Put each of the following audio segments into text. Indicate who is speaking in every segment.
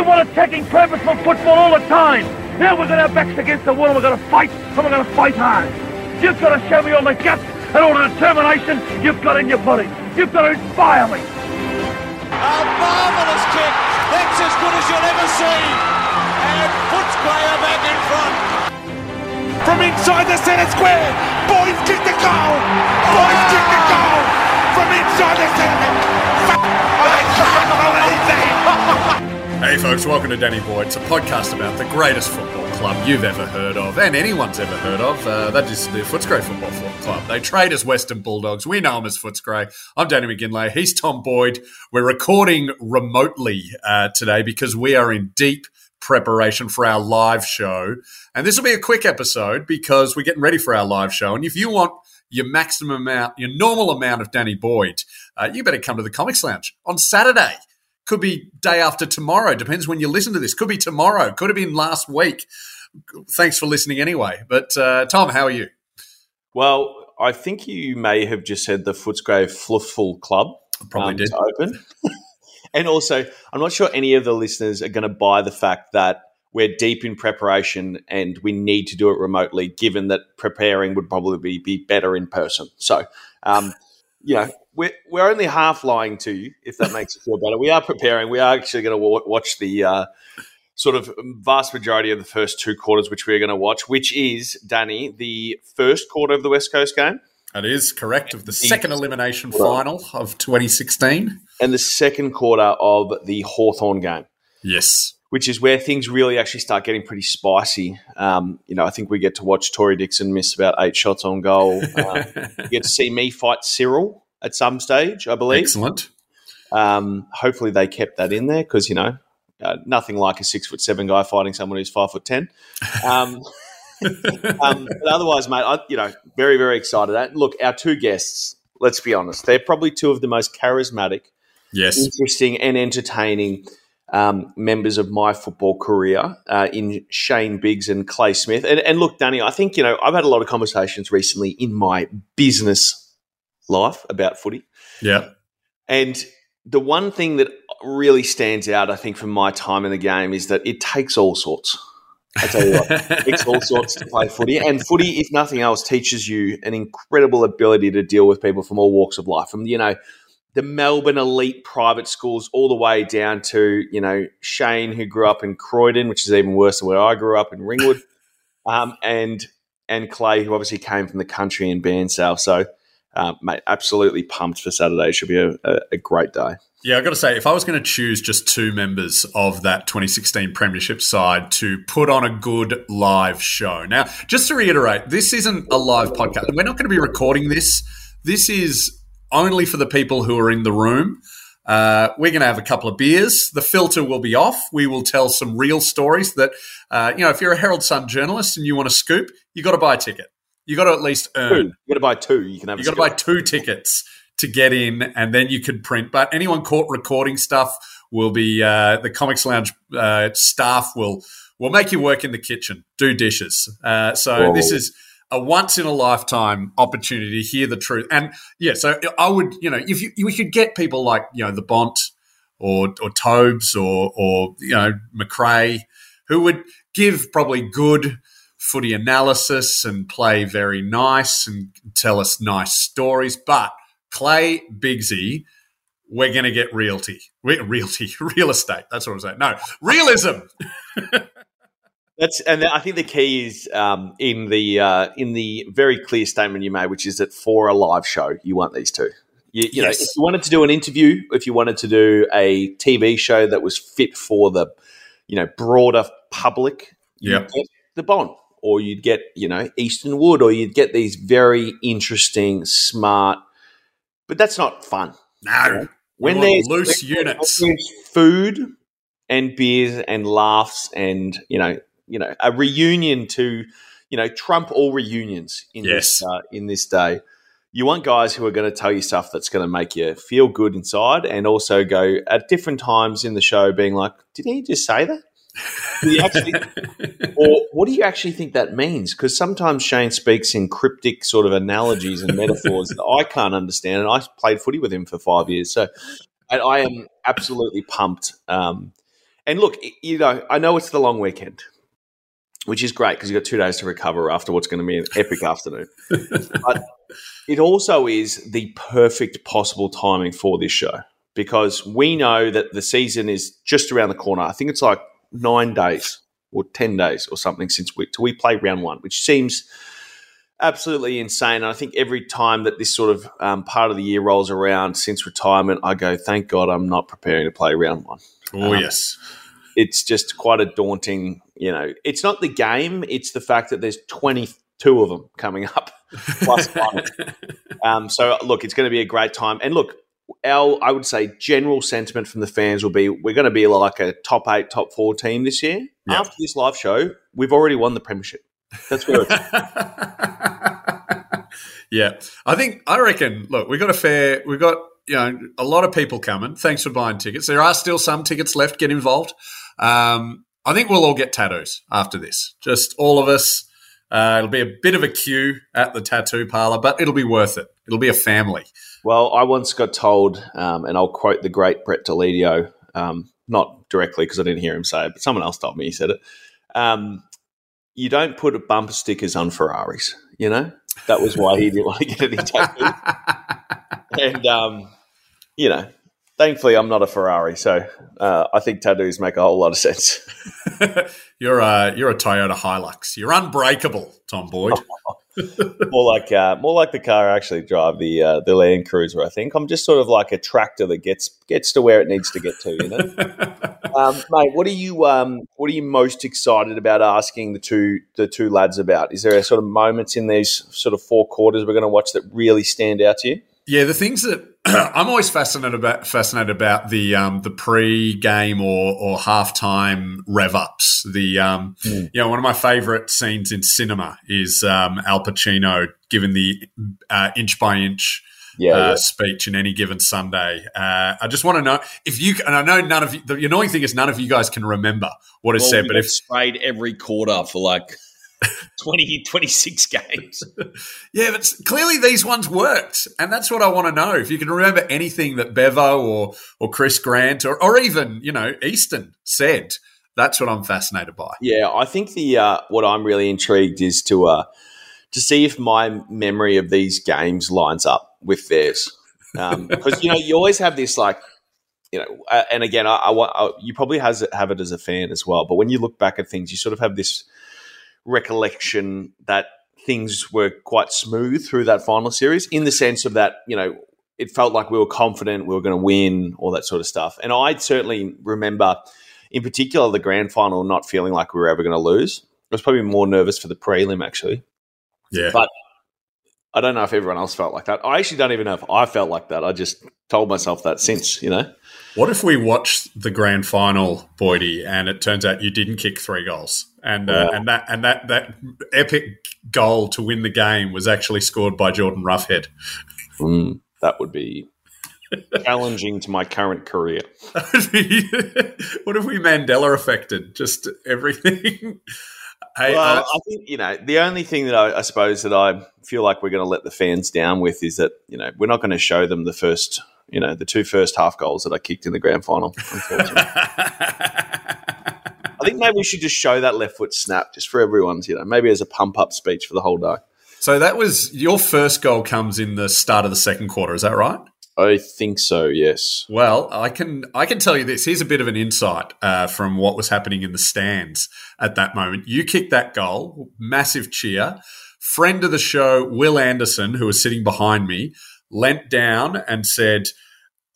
Speaker 1: They want attacking, purposeful football all the time. Now we've got our backs against the wall and we're going to fight, and we're going to fight hard. You've got to show me all the guts and all the determination you've got in your body. You've got to inspire me.
Speaker 2: A marvellous kick. That's as good as you'll ever see. And Footscray are back in front.
Speaker 3: From inside the centre square, Boyd kicked the goal. Boyd kicked the goal from inside the centre. I oh, that.
Speaker 4: Hey folks, welcome to Danny Boyd. It's a podcast about the greatest football club you've ever heard of and anyone's ever heard of. Uh, that is the Footscray Football Club. They trade as Western Bulldogs. We know them as Footscray. I'm Danny McGinlay. He's Tom Boyd. We're recording remotely uh, today because we are in deep preparation for our live show. And this will be a quick episode because we're getting ready for our live show. And if you want your maximum amount, your normal amount of Danny Boyd, uh, you better come to the Comics Lounge on Saturday. Could be day after tomorrow. Depends when you listen to this. Could be tomorrow. Could have been last week. Thanks for listening anyway. But uh, Tom, how are you?
Speaker 5: Well, I think you may have just said the Footscray Fluffful Club.
Speaker 4: Probably
Speaker 5: um,
Speaker 4: did.
Speaker 5: open. and also, I'm not sure any of the listeners are going to buy the fact that we're deep in preparation and we need to do it remotely, given that preparing would probably be, be better in person. So, um, you know, we're, we're only half lying to you, if that makes you feel better. We are preparing. We are actually going to w- watch the uh, sort of vast majority of the first two quarters, which we're going to watch, which is, Danny, the first quarter of the West Coast game
Speaker 4: That is correct. Of the second elimination final of 2016.
Speaker 5: and the second quarter of the Hawthorn game.
Speaker 4: Yes.
Speaker 5: which is where things really actually start getting pretty spicy. Um, you know, I think we get to watch Tory Dickson miss about eight shots on goal. Um, you get to see me fight Cyril at some stage, I believe.
Speaker 4: Excellent.
Speaker 5: Um, hopefully, they kept that in there because you know uh, nothing like a six foot seven guy fighting someone who's five foot ten. Um, um, but otherwise, mate, I, you know, very very excited. Look, our two guests. Let's be honest; they're probably two of the most charismatic
Speaker 4: Yes.
Speaker 5: interesting and entertaining um, members of my football career uh, in Shane Biggs and Clay Smith. And, and look, Danny, I think, you know, I've had a lot of conversations recently in my business life about footy.
Speaker 4: Yeah.
Speaker 5: And the one thing that really stands out, I think, from my time in the game is that it takes all sorts. I tell you what, it takes all sorts to play footy. And footy, if nothing else, teaches you an incredible ability to deal with people from all walks of life. From, you know, the Melbourne elite private schools all the way down to, you know, Shane, who grew up in Croydon, which is even worse than where I grew up in Ringwood, um, and and Clay, who obviously came from the country in Bairnsdale. So, uh, mate, absolutely pumped for Saturday. It Should be a, a, a great day.
Speaker 4: Yeah, I've got to say, if I was going to choose just two members of that 2016 Premiership side to put on a good live show. Now, just to reiterate, this isn't a live podcast. We're not going to be recording this. This is only for the people who are in the room. Uh, we're going to have a couple of beers. The filter will be off. We will tell some real stories that, uh, you know, if you're a Herald Sun journalist and you want to scoop, you got to buy a ticket. You got to at least earn.
Speaker 5: Two. You got to buy two. You can have.
Speaker 4: You got to buy two tickets to get in, and then you could print. But anyone caught recording stuff will be uh, the Comics Lounge uh, staff will will make you work in the kitchen, do dishes. Uh, so
Speaker 5: Whoa.
Speaker 4: this is a once in a lifetime opportunity to hear the truth. And yeah, so I would, you know, if you, we could get people like you know the Bont or or Tobes or or you know Macrae who would give probably good footy analysis and play very nice and tell us nice stories. But Clay Bigsy, we're going to get realty, Re- realty, real estate. That's what I'm saying. No, realism.
Speaker 5: That's and I think the key is um, in the uh, in the very clear statement you made, which is that for a live show, you want these two. You, you know,
Speaker 4: Yes.
Speaker 5: if you wanted to do an interview, if you wanted to do a TV show that was fit for the you know broader public, get the Bont, or you'd get you know Easton Wood, or you'd get these very interesting, smart. But that's not fun
Speaker 4: No,
Speaker 5: when there's
Speaker 4: loose
Speaker 5: when
Speaker 4: units.
Speaker 5: there's food and beers and laughs and you know you know a reunion to you know trump all reunions in this uh, in this day you want guys who are going to tell you stuff that's going to make you feel good inside and also go at different times in the show being like did he just say that actually, or what do you actually think that means? Because sometimes Shane speaks in cryptic sort of analogies and metaphors that I can't understand, and I played footy with him for five years, so I, I am absolutely pumped. Um, and look, you know, I know it's the long weekend, which is great because you've got two days to recover after what's going to be an epic afternoon. But it also is the perfect possible timing for this show because we know that the season is just around the corner. I think it's like nine days or 10 days or something since we, till we play round one, which seems absolutely insane. And I think every time that this sort of um, part of the year rolls around since retirement, I go, thank God I'm not preparing to play round one.
Speaker 4: Oh,
Speaker 5: Um,
Speaker 4: yes.
Speaker 5: It's just quite a daunting, you know, it's not the game, it's the fact that there's 22 of them coming up plus one. Um, so look, it's going to be a great time. And look, our I would say general sentiment from the fans will be we're going to be like a top eight, top four team this year.
Speaker 4: Yep.
Speaker 5: After this live show, we've already won the premiership. That's where
Speaker 4: yeah, I think I reckon. Look, we got a fair. We got you know a lot of people coming. Thanks for buying tickets. There are still some tickets left. Get involved. Um, I think we'll all get tattoos after this. Just all of us. Uh, it'll be a bit of a queue at the tattoo parlor, but it'll be worth it. It'll be a family.
Speaker 5: Well, I once got told, um, and I'll quote the great Brett Deledio, um, not directly because I didn't hear him say it, but someone else told me he said it. Um, you don't put bumper stickers on Ferraris, you know? That was why he didn't want to get any tattoos. and, um, you know, thankfully I'm not a Ferrari, so uh, I think tattoos make a whole lot of sense.
Speaker 4: you're a you're a Toyota Hilux. You're unbreakable, Tom Boyd.
Speaker 5: more like uh, more like the car I actually drive, the uh, the Land Cruiser. I think I'm just sort of like a tractor that gets gets to where it needs to get to. You know, um, mate. What are you um, What are you most excited about asking the two the two lads about? Is there a sort of moments in these sort of four quarters we're going to watch that really stand out to you?
Speaker 4: Yeah, the things that I'm always fascinated about fascinated about the um, the pre-game or or halftime rev ups. The um, you know one of my favorite scenes in cinema is um, Al Pacino giving the uh, inch by inch.
Speaker 5: Yeah,
Speaker 4: uh,
Speaker 5: yeah.
Speaker 4: speech in any given Sunday. Uh, I just want to know if you and I know none of you. The annoying thing is none of you guys can remember what is
Speaker 6: Well,
Speaker 4: said. But if
Speaker 6: sprayed every quarter for like 20, 26 games.
Speaker 4: Yeah, but clearly these ones worked, and that's what I want to know. If you can remember anything that Bevo or or Chris Grant or, or even you know Easton said, that's what I'm fascinated by.
Speaker 5: Yeah, I think the uh, what I'm really intrigued is to uh, to see if my memory of these games lines up with theirs, because you know you always have this like you know, uh, and again, I, I, want- I you probably has it, have it as a fan as well. But when you look back at things, you sort of have this recollection that things were quite smooth through that final series, in the sense of that you know it felt like we were confident we were going to win, all that sort of stuff. And I certainly remember, in particular, the grand final not feeling like we were ever going to lose. I was probably more nervous for the prelim actually.
Speaker 4: Yeah,
Speaker 5: But I don't know if everyone else felt like that. I actually don't even know if I felt like that. I just told myself that since, you know.
Speaker 4: What if we watched the grand final, Boydie, and it turns out you didn't kick three goals, and uh, and that and that that epic goal to win the game was actually scored by Jordan Roughead.
Speaker 5: Mm, that would be challenging to my current career.
Speaker 4: what if we Mandela affected just everything? Hey,
Speaker 5: Well,
Speaker 4: uh,
Speaker 5: I think you know the only thing that I, I suppose that I feel like we're going to let the fans down with is that you know we're not going to show them the first, you know, the two first half goals that I kicked in the grand final. Unfortunately, I think maybe we should just show that left foot snap just for everyone's, you know, maybe as a pump up speech for the whole day.
Speaker 4: So that was your first goal comes in the start of the second quarter. Is that right?
Speaker 5: I think so. Yes.
Speaker 4: Well, I can I can tell you this. Here's a bit of an insight uh, from what was happening in the stands at that moment. You kicked that goal, massive cheer. Friend of the show, Will Anderson, who was sitting behind me, leant down and said,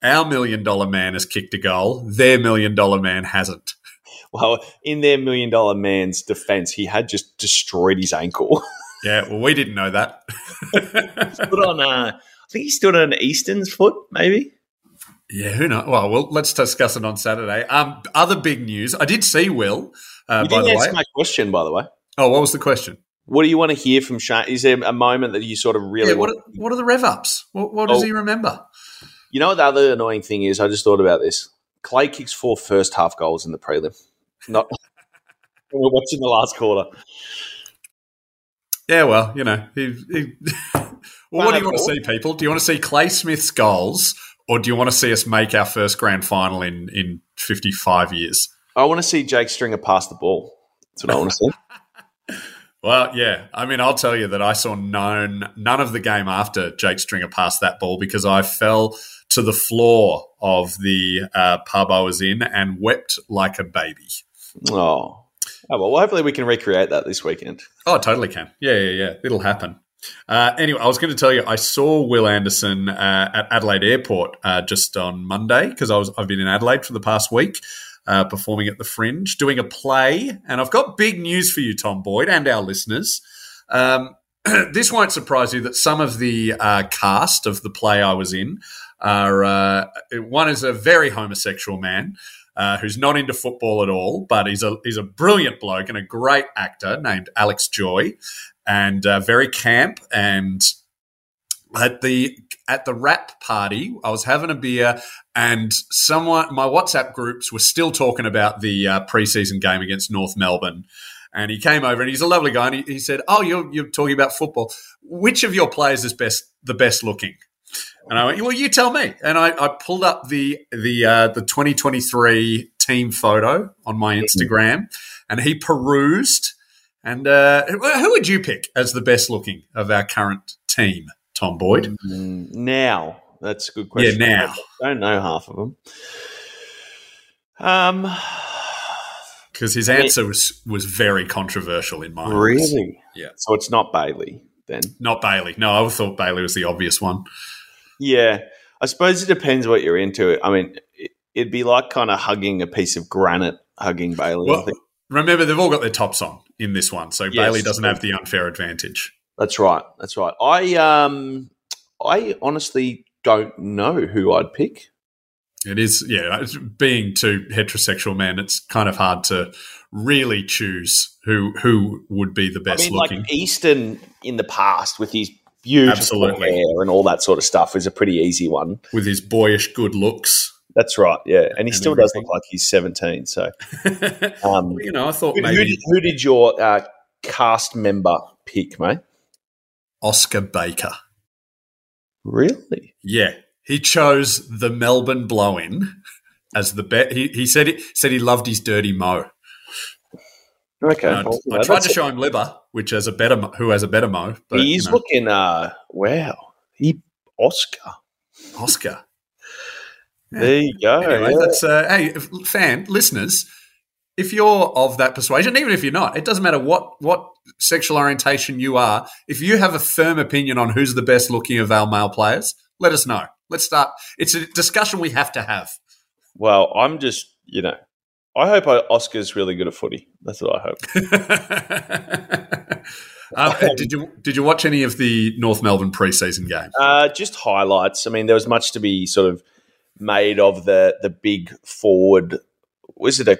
Speaker 4: "Our million dollar man has kicked a goal. Their million dollar man hasn't."
Speaker 5: Well, in their million dollar man's defense, he had just destroyed his ankle.
Speaker 4: Yeah, well, we didn't know that.
Speaker 6: Put on, uh, I think he stood on Easton's foot, maybe.
Speaker 4: Yeah, who knows? Well, well, let's discuss it on Saturday. Um, other big news. I did see Will. Uh,
Speaker 5: you didn't
Speaker 4: the
Speaker 5: answer
Speaker 4: way.
Speaker 5: my question, by the way.
Speaker 4: Oh, what was the question?
Speaker 5: What do you want to hear from Shane? Is there a moment that you sort of really
Speaker 4: Yeah, what,
Speaker 5: want?
Speaker 4: are, what are the rev ups? What, what does
Speaker 5: Oh.
Speaker 4: he remember?
Speaker 5: You know what the other annoying thing is? I just thought about this. Clay kicks four first half goals in the prelim. Not we're watching the last quarter.
Speaker 4: Yeah, well, you know, he, he well, what do you want to see, people? Do you want to see Clay Smith's goals, or do you want to see us make our first grand final in in fifty five years?
Speaker 5: I want to see Jake Stringer pass the ball. That's what I want to see.
Speaker 4: Well, yeah. I mean, I'll tell you that I saw none, none of the game after Jake Stringer passed that ball because I fell to the floor of the uh, pub I was in and wept like a baby.
Speaker 5: Oh. Oh, well, hopefully we can recreate that this weekend.
Speaker 4: Oh, totally can. Yeah, yeah, yeah. It'll happen. Uh, anyway, I was going to tell you, I saw Will Anderson uh, at Adelaide Airport uh, just on Monday because I was I've been in Adelaide for the past week, uh, performing at the Fringe, doing a play, and I've got big news for you, Tom Boyd, and our listeners. Um, this won't surprise you that some of the uh, cast of the play I was in are uh, one is a very homosexual man. Uh, who's not into football at all, but he's a he's a brilliant bloke and a great actor named Alex Joy, and uh, very camp. And at the at the wrap party, I was having a beer, and someone my WhatsApp groups were still talking about the uh, preseason game against North Melbourne. And he came over, and he's a lovely guy. And he, he said, "Oh, you're you're talking about football. Which of your players is best the best looking?" And I went, "Well, you tell me." And I, I pulled up the the uh, the 2023 team photo on my Instagram, and he perused. And uh, who would you pick as the best looking of our current team, Tom Boyd?
Speaker 5: Mm, Now, that's a good question.
Speaker 4: Yeah, now.
Speaker 5: I don't know half of them. Um,
Speaker 4: Because his answer was was very controversial in my eyes.
Speaker 5: really?
Speaker 4: Yeah.
Speaker 5: So it's not Bailey then.
Speaker 4: Not Bailey. No, I thought Bailey was the obvious one.
Speaker 5: Yeah, I suppose it depends what you're into. I mean, it, it'd be like kind of hugging a piece of granite, hugging Bailey. I
Speaker 4: Well, remember, they've all got their tops on in this one, so
Speaker 5: Yes.
Speaker 4: Bailey doesn't have the unfair advantage.
Speaker 5: that's right. That's right. I um, I honestly don't know who I'd pick.
Speaker 4: It is, yeah. Being two heterosexual men, it's kind of hard to really choose who who would be the
Speaker 5: I
Speaker 4: best
Speaker 5: mean,
Speaker 4: looking.
Speaker 5: like Easton in the past with his beautiful
Speaker 4: Absolutely.
Speaker 5: hair and all that sort of stuff is a pretty easy one.
Speaker 4: with his boyish good looks.
Speaker 5: That's right. Yeah, and he
Speaker 4: And
Speaker 5: still does look like he's 17. So, um,
Speaker 4: you know, I thought
Speaker 5: who, who
Speaker 4: maybe
Speaker 5: did, who did your uh, cast member pick, mate?
Speaker 4: Oscar Baker.
Speaker 5: Really?
Speaker 4: Yeah, he chose the Melbourne blow-in as the bet. He, he said he said he loved his dirty mo.
Speaker 5: Okay.
Speaker 4: I,
Speaker 5: well,
Speaker 4: I tried to show him Libba, which has a better who has a better mo. But
Speaker 5: he's
Speaker 4: you know,
Speaker 5: looking. Uh, wow. He Oscar.
Speaker 4: Oscar. Yeah.
Speaker 5: There you go.
Speaker 4: Anyway,
Speaker 5: yeah.
Speaker 4: that's uh, hey, fan listeners. If you're of that persuasion, even if you're not, it doesn't matter what what sexual orientation you are. If you have a firm opinion on who's the best looking of our male players, let us know. Let's start. It's a discussion we have to have.
Speaker 5: Well, I'm just, you know, I hope Oscar's really good at footy. That's what I hope.
Speaker 4: um, did you did you watch any of the North Melbourne preseason game?
Speaker 5: Uh, just highlights. I mean, there was much to be sort of made of the the big forward. Was it a?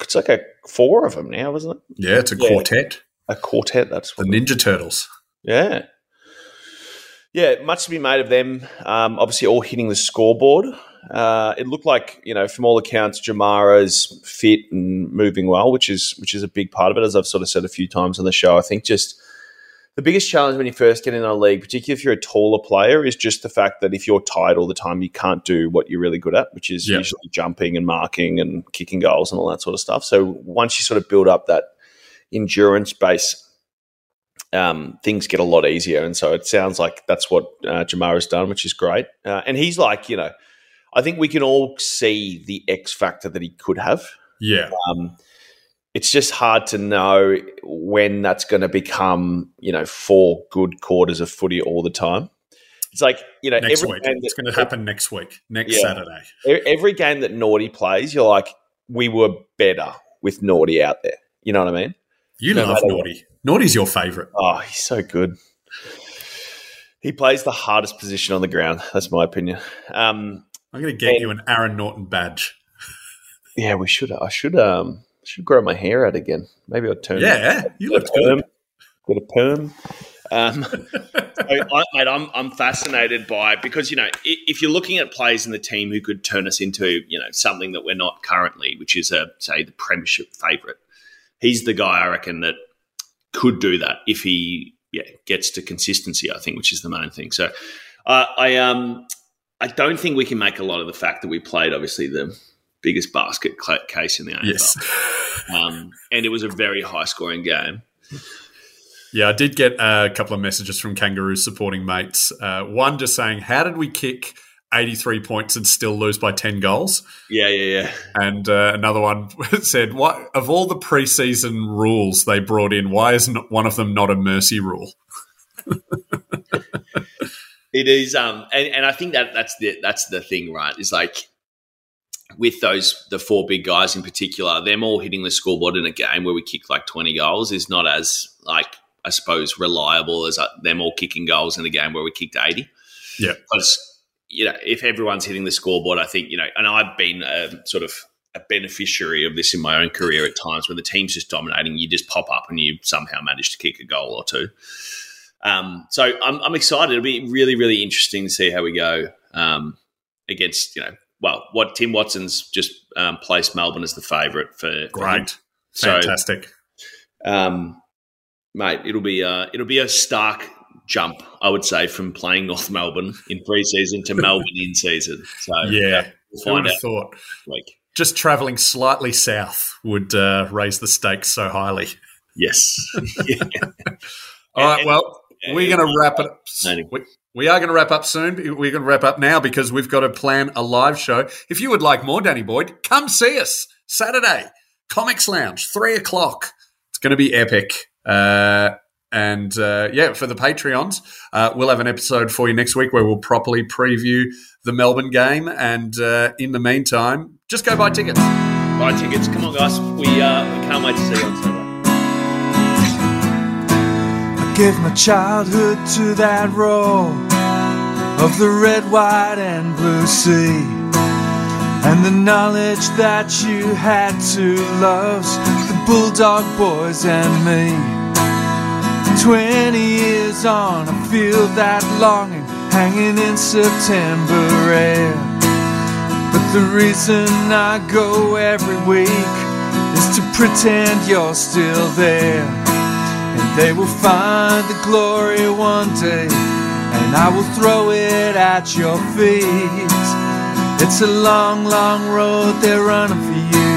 Speaker 5: It's like a four of them now, wasn't it?
Speaker 4: Yeah, it's a
Speaker 5: Yeah.
Speaker 4: quartet.
Speaker 5: A quartet. That's
Speaker 4: The. Ninja Turtles.
Speaker 5: yeah, yeah. Much to be made of them. Um, obviously, all hitting the scoreboard. Uh, it looked like you know, from all accounts, Jamarra's fit and moving well, which is which is a big part of it. As I've sort of said a few times on the show, I think just the biggest challenge when you first get in a league, particularly if you're a taller player, is just the fact that if you're tired all the time, you can't do what you're really good at, which is
Speaker 4: Yeah.
Speaker 5: usually jumping and marking and kicking goals and all that sort of stuff. So once you sort of build up that endurance base, um, things get a lot easier. And so it sounds like that's what uh, Jamarra's done, which is great. Uh, and he's like, you know, I think we can all see the X factor that he could have.
Speaker 4: Yeah,
Speaker 5: Um, it's just hard to know when that's going to become, you know, four good quarters of footy all the time. It's like, you know,
Speaker 4: next
Speaker 5: every
Speaker 4: week.
Speaker 5: game
Speaker 4: It's going to happen next week, next
Speaker 5: Yeah.
Speaker 4: Saturday.
Speaker 5: every game that Naughty plays, you're like, we were better with Naughty out there. You know what I mean?
Speaker 4: You
Speaker 5: No
Speaker 4: love Naughty. Naughty's your favourite.
Speaker 5: Oh, he's so good. He plays the hardest position on the ground. That's my opinion. Um,
Speaker 4: I'm going to get
Speaker 5: And-
Speaker 4: you an Aaron Naughton badge.
Speaker 5: yeah, we should. I should. Um, should grow my hair out again. Maybe I'll turn.
Speaker 4: Yeah, you
Speaker 5: Get
Speaker 4: look good.
Speaker 5: Get a perm. Um, so I, mate, I'm I'm fascinated by because you know i- if you're looking at players in the team who could turn us into you know something that we're not currently, which is a say the premiership favourite. He's the guy I reckon that could do that if he yeah gets to consistency. I think, which is the main thing. So uh, I um I don't think we can make a lot of the fact that we played obviously the biggest basket case in the AFL.
Speaker 4: Yes.
Speaker 5: Um, and it was a very high scoring game.
Speaker 4: Yeah, I did get a couple of messages from Kangaroo supporting mates. Uh, one just saying, "How did we kick 83 points and still lose by 10 goals?"
Speaker 5: Yeah, yeah, yeah.
Speaker 4: And uh, another one said, "What of all the preseason rules they brought in, why is not one of them not a mercy rule?"
Speaker 5: It is, um, and, and I think that that's the that's the thing, right? Is like with those the four big guys in particular, them all hitting the scoreboard in a game where we kick like twenty goals is not as like I suppose reliable as uh, them all kicking goals in a game where we kicked eighty.
Speaker 4: Yeah.
Speaker 5: because you know if everyone's hitting the scoreboard, I think you know, and I've been sort of a beneficiary of this in my own career at times when the team's just dominating, you just pop up and you somehow manage to kick a goal or two. Um, so I'm, I'm excited. It'll be really, really interesting to see how we go um, against, you know, well, what Tim Watson's just um, placed Melbourne as the favourite for. for.
Speaker 4: Great,
Speaker 5: So,
Speaker 4: fantastic.
Speaker 5: um, mate, it'll be a, it'll be a stark jump, I would say, from playing North Melbourne in pre-season to Melbourne in season. So
Speaker 4: yeah,
Speaker 5: we'll find out
Speaker 4: thought?
Speaker 5: week.
Speaker 4: Just traveling slightly south would uh, raise the stakes so highly.
Speaker 5: Yes. Yeah.
Speaker 4: All right,
Speaker 5: And-
Speaker 4: well,
Speaker 5: and-
Speaker 4: we're going to wrap it up.
Speaker 5: Anyway.
Speaker 4: We, we are going to wrap up soon. We're going to wrap up now because we've got to plan a live show. If you would like more, Danny Boyd, come see us Saturday, Comics Lounge, three o'clock. It's going to be epic. Uh, and uh, yeah, for the Patreons, uh, we'll have an episode for you next week where we'll properly preview the Melbourne game. And uh, in the meantime, just go buy tickets.
Speaker 5: Buy tickets. Come on, guys. We, uh, we can't wait to see you on Sunday.
Speaker 3: Gave my childhood to that roar of the red, white, and blue sea. And the knowledge that you had to love the Bulldog boys and me. Twenty years on, I feel that longing hanging in September air. But the reason I go every week is to pretend you're still there. And they will find the glory one day, and I will throw it at your feet. It's a long, long road they're running for you.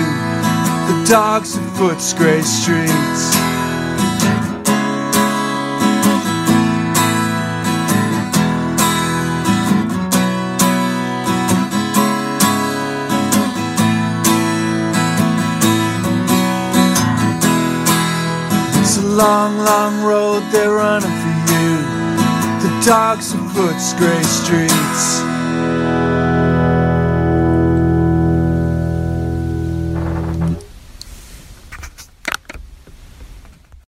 Speaker 3: The dogs of Footscray streets. Long, long road they're running for you. The dogs of Footscray streets.